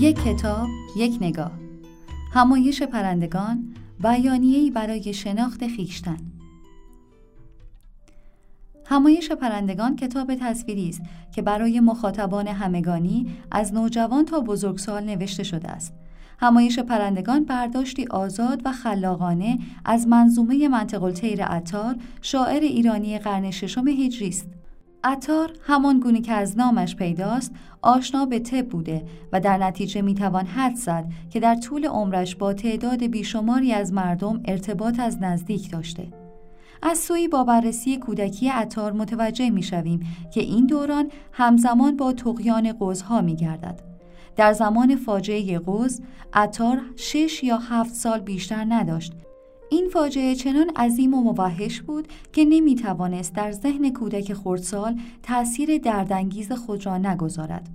یک کتاب، یک نگاه همایش پرندگان بیانیه‌ای برای شناخت خیشتن همایش پرندگان کتاب تصویری است که برای مخاطبان همگانی از نوجوان تا بزرگسال نوشته شده است. همایش پرندگان برداشتی آزاد و خلاقانه از منظومه منطق الطیر عطار شاعر ایرانی قرن ششم هجری است. عطار همان گونه که از نامش پیداست آشنا به طب بوده و در نتیجه می‌توان حد زد که در طول عمرش با تعداد بیشماری از مردم ارتباط از نزدیک داشته. از سوی با بررسی کودکی عطار متوجه می‌شویم که این دوران همزمان با تقیان قوزها می گردد. در زمان فاجعه قوز عطار شش یا هفت سال بیشتر نداشت این فاجعه چنان عظیم و موحش بود که نمی توانست در ذهن کودک خردسال تأثیر دردانگیز خود را نگذارد.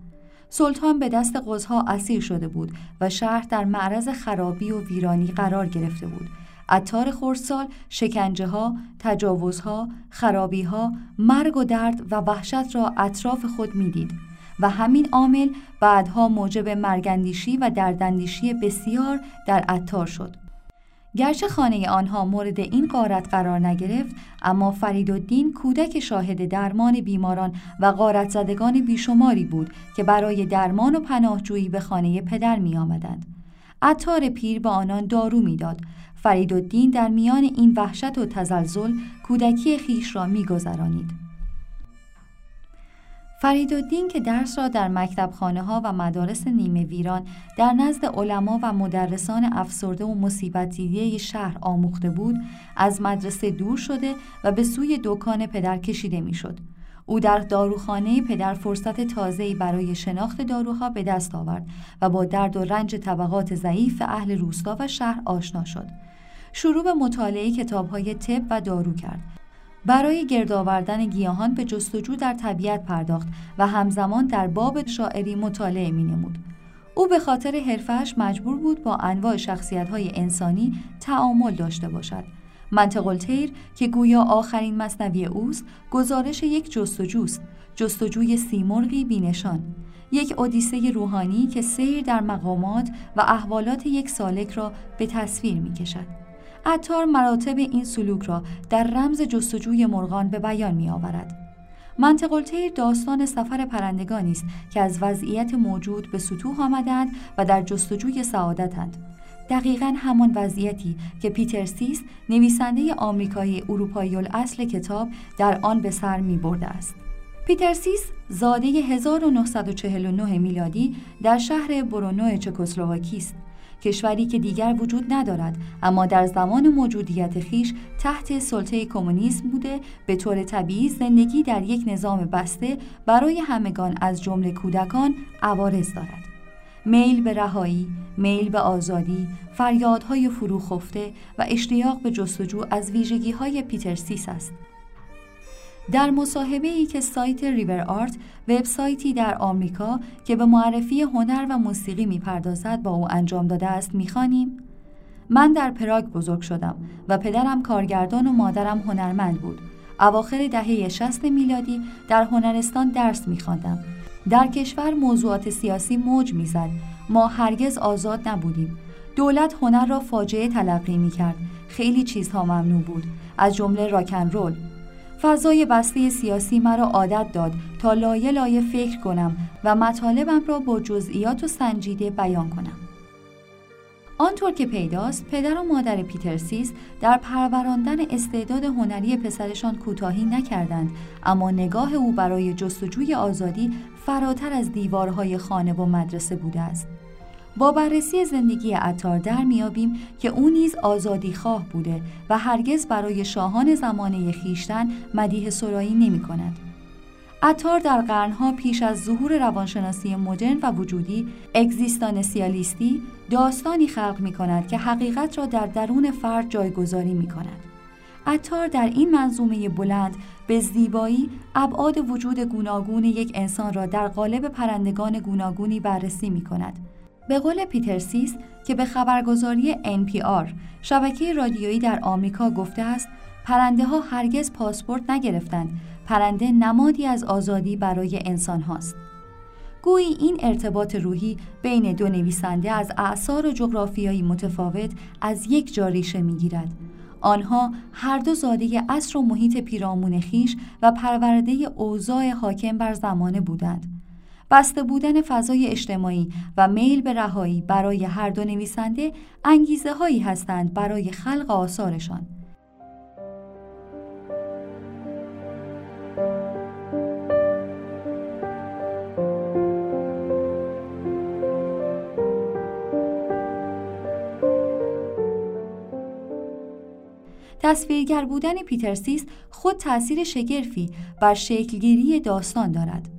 سلطان به دست قوزها اسیر شده بود و شهر در معرض خرابی و ویرانی قرار گرفته بود. عطار خردسال شکنجه ها، تجاوزها، خرابی ها، مرگ و درد و وحشت را اطراف خود می‌دید و همین عامل بعدها موجب مرگندیشی و دردندیشی بسیار در عطار شد. گرچه خانه آنها مورد این قارت قرار نگرفت اما فریدالدین کودک شاهد درمان بیماران و قارت زدگان بیشماری بود که برای درمان و پناهجویی به خانه پدر می آمدند. عطار پیر به آنان دارو می‌داد. فریدالدین در میان این وحشت و تزلزل کودکی خیش را میگذرانید. فریدالدین که درس را در مکتب خانه ها و مدارس نیمه ویران در نزد علما و مدرسان افسرده و مصیبت شهر آموخته بود از مدرسه دور شده و به سوی دکان پدر کشیده می‌شد. او در داروخانه پدر فرصت تازه‌ای برای شناخت داروها به دست آورد و با درد و رنج طبقات ضعیف اهل روستا و شهر آشنا شد. شروع به مطالعه کتاب‌های طب و دارو کرد برای گرد آوردن گیاهان به جستجو در طبیعت پرداخت و همزمان در باب شاعری مطالعه می نمود. او به خاطر حرفش مجبور بود با انواع شخصیت انسانی تعامل داشته باشد. منطق الطیر که گویا آخرین مصنوی اوست گزارش یک جستجوست جستجوی سیمرغی بینشان یک اودیسه روحانی که سیر در مقامات و احوالات یک سالک را به تصویر می کشد. عطار مراتب این سلوک را در رمز جستجوی مرغان به بیان می آورد. منطق داستان سفر پرندگانی است که از وضعیت موجود به سطوح آمدند و در جستجوی سعادتند. دقیقا همان وضعیتی که پیتر سیس نویسنده آمریکایی اروپایی اصل کتاب در آن به سر می برده است. پیتر سیس زاده 1949 میلادی در شهر برونو چکسلواکی است کشوری که دیگر وجود ندارد اما در زمان موجودیت خیش تحت سلطه کمونیسم بوده به طور طبیعی زندگی در یک نظام بسته برای همگان از جمله کودکان عوارض دارد میل به رهایی، میل به آزادی، فریادهای فروخفته و اشتیاق به جستجو از ویژگی های پیترسیس است. در مصاحبه ای که سایت ریور آرت وبسایتی در آمریکا که به معرفی هنر و موسیقی می‌پردازد با او انجام داده است می‌خوانیم. من در پراگ بزرگ شدم و پدرم کارگردان و مادرم هنرمند بود. اواخر دهه 60 میلادی در هنرستان درس میخواندم. در کشور موضوعات سیاسی موج می‌زد. ما هرگز آزاد نبودیم. دولت هنر را فاجعه تلقی می‌کرد. خیلی چیزها ممنوع بود. از جمله راکن رول. فضای بسته سیاسی مرا عادت داد تا لایه لایه فکر کنم و مطالبم را با جزئیات و سنجیده بیان کنم. آنطور که پیداست پدر و مادر پیترسیس در پروراندن استعداد هنری پسرشان کوتاهی نکردند اما نگاه او برای جستجوی آزادی فراتر از دیوارهای خانه و مدرسه بوده است با بررسی زندگی عطار در میابیم که او نیز آزادی خواه بوده و هرگز برای شاهان زمانه خیشتن مدیح سرایی نمی کند. عطار در قرنها پیش از ظهور روانشناسی مدرن و وجودی اگزیستانسیالیستی داستانی خلق می کند که حقیقت را در درون فرد جایگذاری می کند. عطار در این منظومه بلند به زیبایی ابعاد وجود گوناگون یک انسان را در قالب پرندگان گوناگونی بررسی می کند به قول پیترسیس که به خبرگزاری NPR شبکه رادیویی در آمریکا گفته است پرنده ها هرگز پاسپورت نگرفتند پرنده نمادی از آزادی برای انسان هاست. گویی این ارتباط روحی بین دو نویسنده از اعثار و جغرافیایی متفاوت از یک جا ریشه می‌گیرد. آنها هر دو زاده عصر و محیط پیرامون خیش و پرورده اوضاع حاکم بر زمانه بودند. بسته بودن فضای اجتماعی و میل به رهایی برای هر دو نویسنده انگیزه هایی هستند برای خلق آثارشان تصویرگر بودن پیترسیس خود تأثیر شگرفی بر شکلگیری داستان دارد.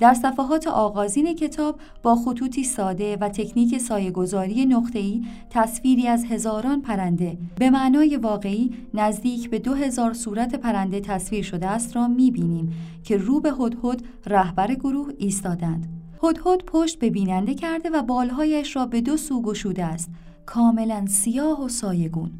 در صفحات آغازین کتاب با خطوطی ساده و تکنیک سایه‌گذاری نقطه‌ای تصویری از هزاران پرنده به معنای واقعی نزدیک به دو هزار صورت پرنده تصویر شده است را می‌بینیم که رو به هدهد رهبر گروه ایستادند. هدهد پشت به بیننده کرده و بالهایش را به دو سو گشوده است کاملا سیاه و سایگون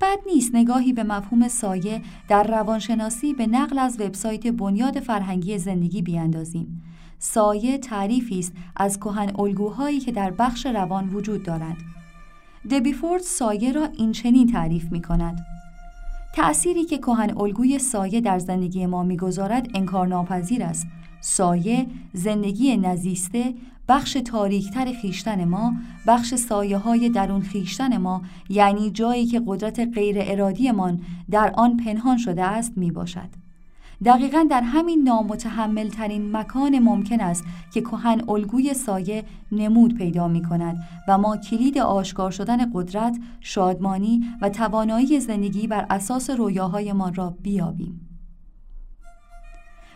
بد نیست نگاهی به مفهوم سایه در روانشناسی به نقل از وبسایت بنیاد فرهنگی زندگی بیاندازیم. سایه تعریفی است از کهن الگوهایی که در بخش روان وجود دارند. دبیفورد سایه را این چنین تعریف می کند. تأثیری که کهن الگوی سایه در زندگی ما می‌گذارد انکارناپذیر است. سایه زندگی نزیسته بخش تاریکتر خیشتن ما بخش سایه های درون خیشتن ما یعنی جایی که قدرت غیر ارادیمان در آن پنهان شده است می باشد. دقیقا در همین نامتحمل ترین مکان ممکن است که کهن الگوی سایه نمود پیدا می کند و ما کلید آشکار شدن قدرت، شادمانی و توانایی زندگی بر اساس رویاهایمان را بیابیم.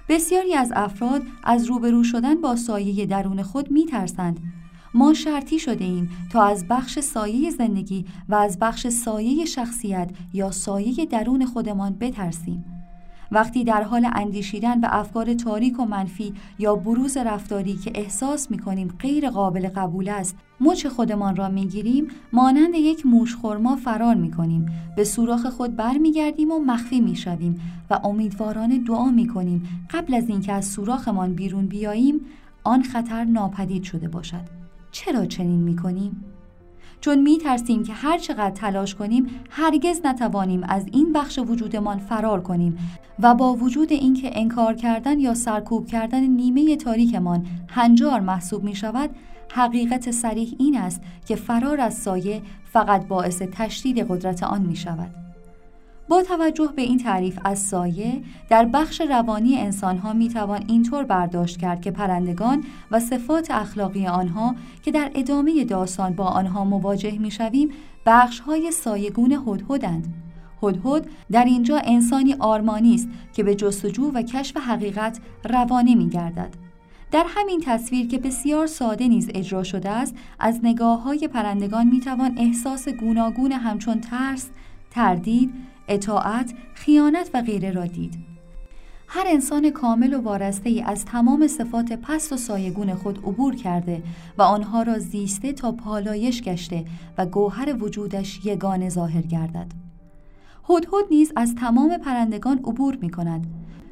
بسیاری از افراد از روبرو شدن با سایه درون خود می ترسند. ما شرطی شده ایم تا از بخش سایه زندگی و از بخش سایه شخصیت یا سایه درون خودمان بترسیم. وقتی در حال اندیشیدن به افکار تاریک و منفی یا بروز رفتاری که احساس می کنیم غیر قابل قبول است مچ خودمان را می گیریم مانند یک موش خورما فرار می کنیم به سوراخ خود برمیگردیم و مخفی می شویم و امیدوارانه دعا می کنیم قبل از اینکه از سوراخمان بیرون بیاییم آن خطر ناپدید شده باشد چرا چنین می کنیم؟ چون می ترسیم که هر چقدر تلاش کنیم هرگز نتوانیم از این بخش وجودمان فرار کنیم و با وجود اینکه انکار کردن یا سرکوب کردن نیمه تاریکمان هنجار محسوب می شود حقیقت سریح این است که فرار از سایه فقط باعث تشدید قدرت آن می شود. با توجه به این تعریف از سایه در بخش روانی انسانها می توان اینطور برداشت کرد که پرندگان و صفات اخلاقی آنها که در ادامه داستان با آنها مواجه می شویم بخش های سایگون هدهدند. هدهد در اینجا انسانی آرمانی است که به جستجو و کشف حقیقت روانه می گردد. در همین تصویر که بسیار ساده نیز اجرا شده است از نگاه های پرندگان می توان احساس گوناگون همچون ترس، تردید، اطاعت، خیانت و غیره را دید. هر انسان کامل و وارسته ای از تمام صفات پست و سایگون خود عبور کرده و آنها را زیسته تا پالایش گشته و گوهر وجودش یگانه ظاهر گردد. هدهد نیز از تمام پرندگان عبور می کند.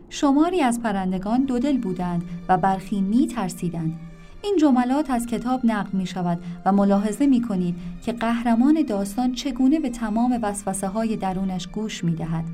شماری از پرندگان دودل بودند و برخی می ترسیدند. این جملات از کتاب نقل می شود و ملاحظه می کنید که قهرمان داستان چگونه به تمام وسوسه های درونش گوش می دهد.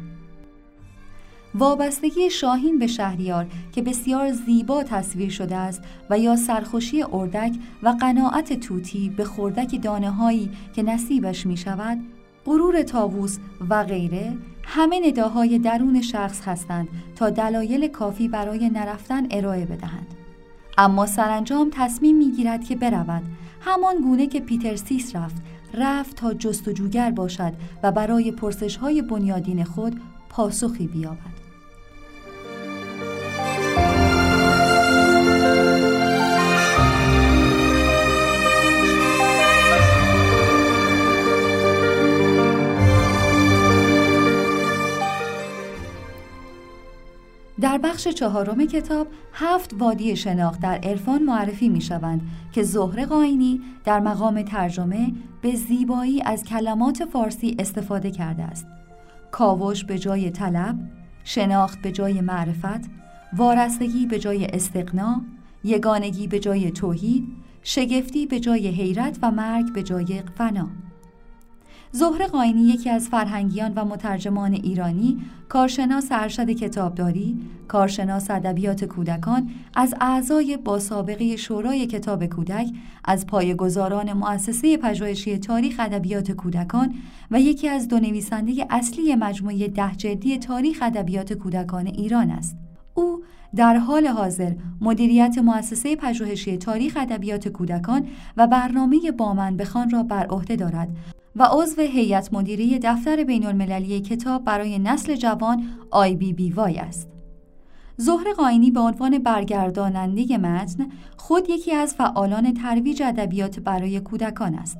وابستگی شاهین به شهریار که بسیار زیبا تصویر شده است و یا سرخوشی اردک و قناعت توتی به خردک دانه هایی که نصیبش می شود غرور تاووس و غیره همه نداهای درون شخص هستند تا دلایل کافی برای نرفتن ارائه بدهند اما سرانجام تصمیم می‌گیرد که برود. همان گونه که پیتر سیس رفت رفت تا جستجوگر باشد و برای پرسش های بنیادین خود پاسخی بیابد. در بخش چهارم کتاب هفت وادی شناخت در عرفان معرفی می شوند که زهره قاینی در مقام ترجمه به زیبایی از کلمات فارسی استفاده کرده است. کاوش به جای طلب، شناخت به جای معرفت، وارستگی به جای استقنا، یگانگی به جای توحید شگفتی به جای حیرت و مرگ به جای فنا زهر قاینی یکی از فرهنگیان و مترجمان ایرانی، کارشناس ارشد کتابداری، کارشناس ادبیات کودکان، از اعضای با سابقه شورای کتاب کودک، از پایه‌گذاران مؤسسه پژوهشی تاریخ ادبیات کودکان و یکی از دو نویسنده اصلی مجموعه ده جلدی تاریخ ادبیات کودکان ایران است. او در حال حاضر مدیریت مؤسسه پژوهشی تاریخ ادبیات کودکان و برنامه بامن بخان را بر عهده دارد و عضو هیئت مدیره دفتر بین المللی کتاب برای نسل جوان آی بی بی وای است. زهر قاینی به عنوان برگرداننده متن خود یکی از فعالان ترویج ادبیات برای کودکان است.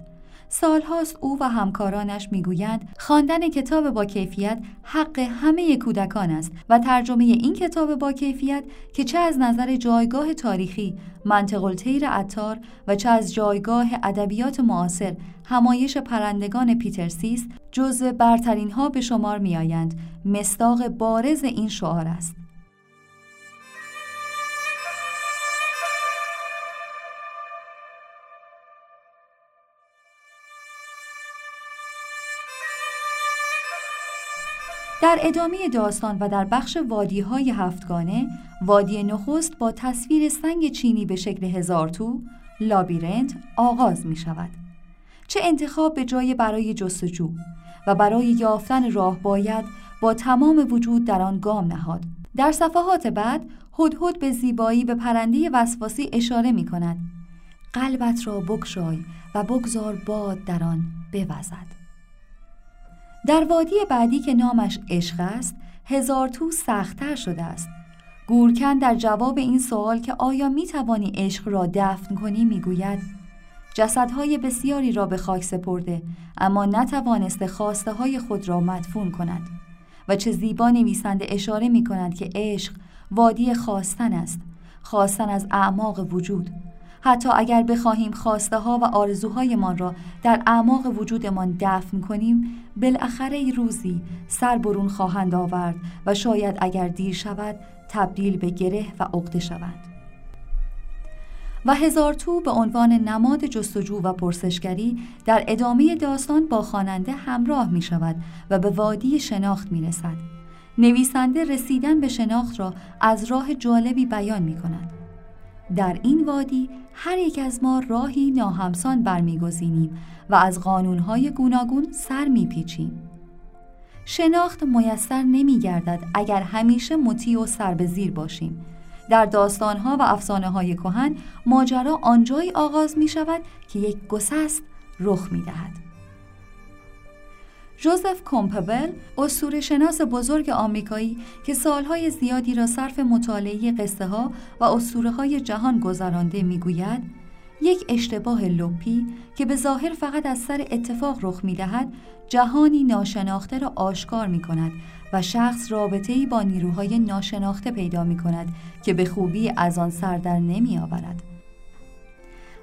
سالهاست او و همکارانش می‌گویند خواندن کتاب با کیفیت حق همه کودکان است و ترجمه این کتاب با کیفیت که چه از نظر جایگاه تاریخی منطق الطیر عطار و چه از جایگاه ادبیات معاصر همایش پرندگان پیترسیس جزو برترین ها به شمار میآیند. مستاق بارز این شعار است. در ادامه داستان و در بخش وادی های هفتگانه وادی نخست با تصویر سنگ چینی به شکل هزار تو لابیرنت آغاز می شود چه انتخاب به جای برای جستجو و برای یافتن راه باید با تمام وجود در آن گام نهاد. در صفحات بعد هدهد به زیبایی به پرنده وسواسی اشاره می کند قلبت را بکشای و بگذار باد در آن بوزد. در وادی بعدی که نامش عشق است هزار تو سختتر شده است. گورکن در جواب این سوال که آیا می توانی عشق را دفن کنی می گوید جسدهای بسیاری را به خاک سپرده اما نتوانسته خواسته های خود را مدفون کند و چه زیبا نویسنده اشاره می کند که عشق وادی خواستن است خواستن از اعماق وجود. حتی اگر بخواهیم خواسته ها و آرزوهایمان را در اعماق وجودمان دفن کنیم بالاخره روزی سر برون خواهند آورد و شاید اگر دیر شود تبدیل به گره و عقده شوند و هزار تو به عنوان نماد جستجو و پرسشگری در ادامه داستان با خواننده همراه می شود و به وادی شناخت می رسد. نویسنده رسیدن به شناخت را از راه جالبی بیان می کند. در این وادی هر یک از ما راهی ناهمسان برمیگزینیم و از قانونهای گوناگون سر میپیچیم. شناخت میسر نمیگردد اگر همیشه مطیع و سر به زیر باشیم. در داستانها و افسانه های کهن ماجرا آنجایی آغاز می شود که یک گسست رخ می دهد. جوزف کومپبل اسطوره شناس بزرگ آمریکایی که سالهای زیادی را صرف مطالعه قصه ها و اسطوره های جهان گذرانده می‌گوید یک اشتباه لپی که به ظاهر فقط از سر اتفاق رخ می دهد جهانی ناشناخته را آشکار می کند و شخص رابطه ای با نیروهای ناشناخته پیدا می کند که به خوبی از آن سر در نمی آورد.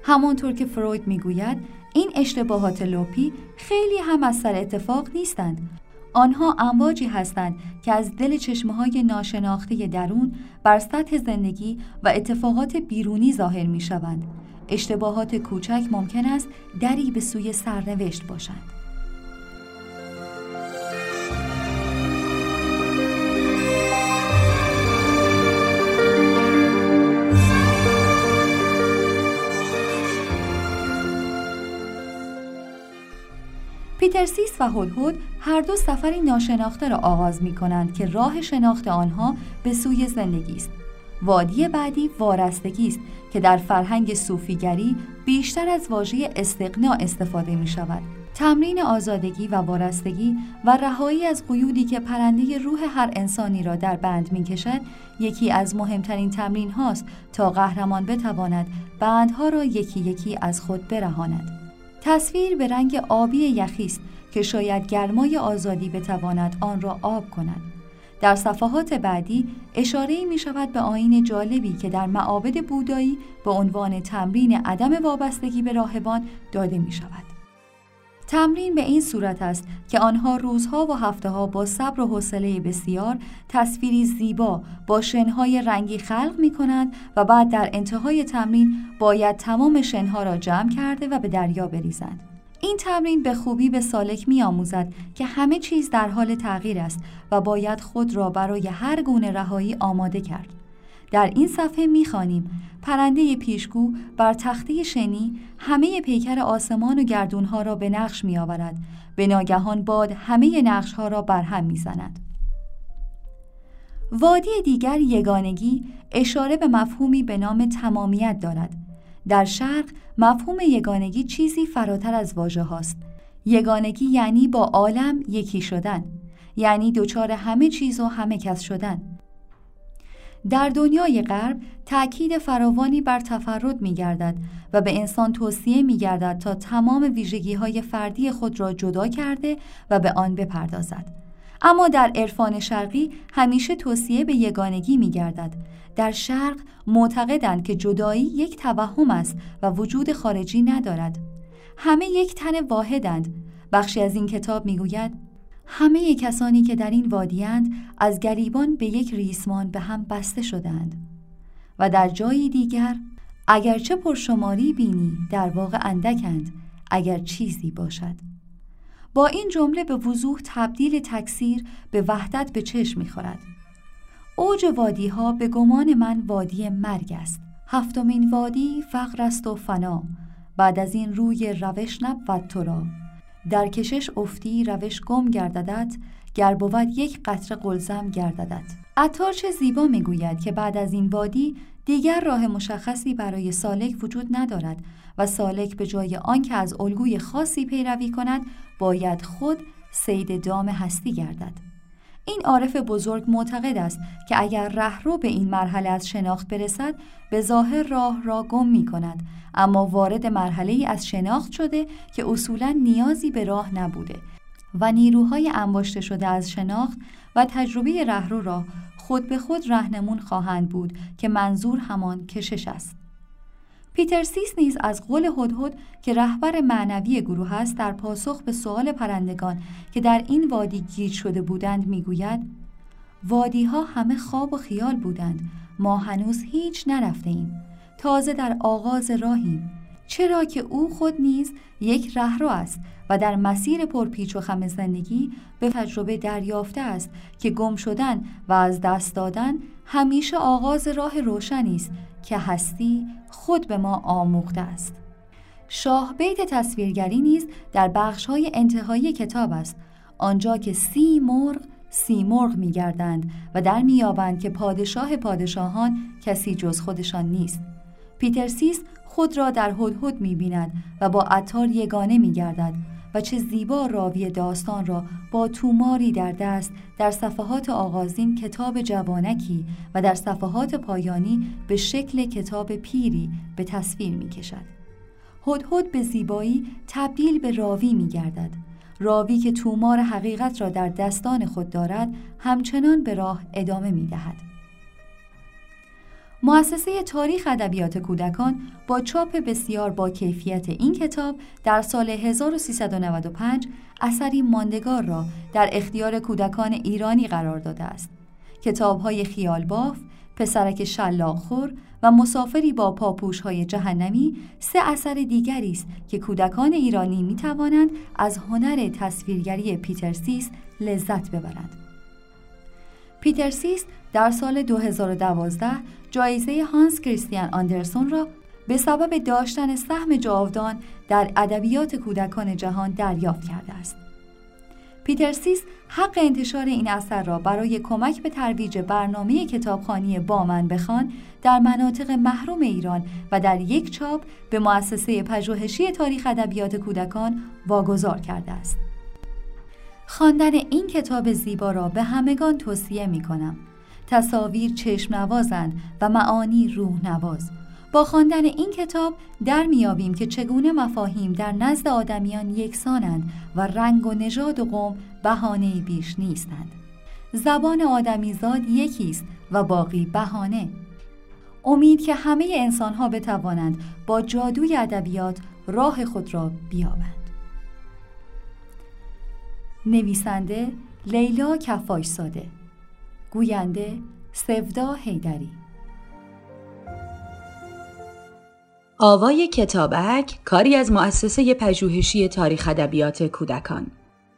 همانطور که فروید می‌گوید این اشتباهات لوپی خیلی هم از سر اتفاق نیستند آنها امواجی هستند که از دل چشمه های ناشناخته درون بر سطح زندگی و اتفاقات بیرونی ظاهر می شوند. اشتباهات کوچک ممکن است دری به سوی سرنوشت باشند. پیترسیس و هدهد هر دو سفری ناشناخته را آغاز می کنند که راه شناخت آنها به سوی زندگی است. وادی بعدی وارستگی است که در فرهنگ صوفیگری بیشتر از واژه استقنا استفاده می شود. تمرین آزادگی و وارستگی و رهایی از قیودی که پرنده روح هر انسانی را در بند می کشد یکی از مهمترین تمرین هاست تا قهرمان بتواند بندها را یکی یکی از خود برهاند. تصویر به رنگ آبی یخی است که شاید گرمای آزادی بتواند آن را آب کند در صفحات بعدی اشاره می شود به آین جالبی که در معابد بودایی به عنوان تمرین عدم وابستگی به راهبان داده می شود. تمرین به این صورت است که آنها روزها و هفته ها با صبر و حوصله بسیار تصویری زیبا با شنهای رنگی خلق می کنند و بعد در انتهای تمرین باید تمام شنها را جمع کرده و به دریا بریزند. این تمرین به خوبی به سالک می آموزد که همه چیز در حال تغییر است و باید خود را برای هر گونه رهایی آماده کرد. در این صفحه می‌خوانیم پرنده پیشگو بر تخته شنی همه پیکر آسمان و گردونها را به نقش می آورد. به ناگهان باد همه نقشها را برهم می زند. وادی دیگر یگانگی اشاره به مفهومی به نام تمامیت دارد. در شرق مفهوم یگانگی چیزی فراتر از واژه هاست. یگانگی یعنی با عالم یکی شدن. یعنی دچار همه چیز و همه کس شدن. در دنیای غرب تأکید فراوانی بر تفرد می گردد و به انسان توصیه می گردد تا تمام ویژگی های فردی خود را جدا کرده و به آن بپردازد. اما در عرفان شرقی همیشه توصیه به یگانگی می گردد. در شرق معتقدند که جدایی یک توهم است و وجود خارجی ندارد. همه یک تن واحدند. بخشی از این کتاب می گوید همه کسانی که در این وادیند از گریبان به یک ریسمان به هم بسته شدند. و در جایی دیگر اگرچه پرشماری بینی در واقع اندکند اگر چیزی باشد. با این جمله به وضوح تبدیل تکثیر به وحدت به چشم می‌خورد. اوج وادی ها به گمان من وادی مرگ است. هفتمین وادی فقر است و فنا. بعد از این روی روش نبود تو را. در کشش افتی روش گم گرددت گر بود یک قطره قلزم گرددت. عطار چه زیبا می‌گوید که بعد از این وادی دیگر راه مشخصی برای سالک وجود ندارد و سالک به جای آنکه از الگوی خاصی پیروی کند باید خود سید دام هستی گردد. این عارف بزرگ معتقد است که اگر رهرو به این مرحله از شناخت برسد به ظاهر راه را گم می کند. اما وارد مرحله ای از شناخت شده که اصولا نیازی به راه نبوده و نیروهای انباشته شده از شناخت و تجربه رهرو را خود به خود رهنمون خواهند بود که منظور همان کشش است. پیتر سیس نیز از قول هدهد که رهبر معنوی گروه است در پاسخ به سوال پرندگان که در این وادی گیج شده بودند می‌گوید وادی ها همه خواب و خیال بودند ما هنوز هیچ نرفته ایم تازه در آغاز راهیم چرا که او خود نیز یک رهرو است و در مسیر پرپیچ و خم زندگی به تجربه دریافته است که گم شدن و از دست دادن همیشه آغاز راه روشنی است که هستی خود به ما آموخته است. شاه بیت تصویرگری نیز در بخشهای انتهایی کتاب است. آنجا که سی مرغ سی مرغ می گردند و در میابند که پادشاه پادشاهان کسی جز خودشان نیست. پیتر سیس خود را در هدهد می بیند و با عطار یگانه می گردد و چه زیبا راوی داستان را با توماری در دست در صفحات آغازین کتاب جوانکی و در صفحات پایانی به شکل کتاب پیری به تصویر می کشد. هدهد به زیبایی تبدیل به راوی می گردد. راوی که تومار حقیقت را در دستان خود دارد همچنان به راه ادامه می دهد. مؤسسه تاریخ ادبیات کودکان با چاپ بسیار با کیفیت این کتاب در سال 1395 اثری ماندگار را در اختیار کودکان ایرانی قرار داده است. کتاب‌های خیال باف، پسرک شلاخور و مسافری با پاپوش های جهنمی سه اثر دیگری است که کودکان ایرانی می توانند از هنر تصویرگری پیترسیس لذت ببرند. پیترسیس در سال 2012 جایزه هانس کریستیان آندرسون را به سبب داشتن سهم جاودان در ادبیات کودکان جهان دریافت کرده است. پیترسیس حق انتشار این اثر را برای کمک به ترویج برنامه کتابخانی بامن بخوان در مناطق محروم ایران و در یک چاپ به مؤسسه پژوهشی تاریخ ادبیات کودکان واگذار کرده است. خواندن این کتاب زیبا را به همگان توصیه می کنم. تصاویر چشم نوازند و معانی روح نواز. با خواندن این کتاب در میابیم که چگونه مفاهیم در نزد آدمیان یکسانند و رنگ و نژاد و قوم بهانه بیش نیستند. زبان آدمیزاد یکی است و باقی بهانه. امید که همه انسانها بتوانند با جادوی ادبیات راه خود را بیابند. نویسنده لیلا کفاش ساده گوینده سودا هیدری آوای کتابک کاری از مؤسسه پژوهشی تاریخ ادبیات کودکان.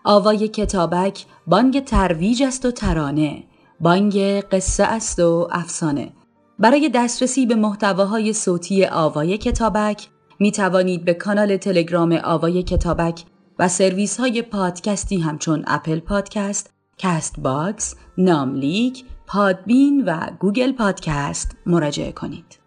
آوای کتابک بانگ ترویج است و ترانه بانگ قصه است و افسانه. برای دسترسی به محتواهای صوتی آوای کتابک می توانید به کانال تلگرام آوای کتابک و سرویس های پادکستی همچون اپل پادکست، کست باکس، ناملیک، پادبین و گوگل پادکست مراجعه کنید.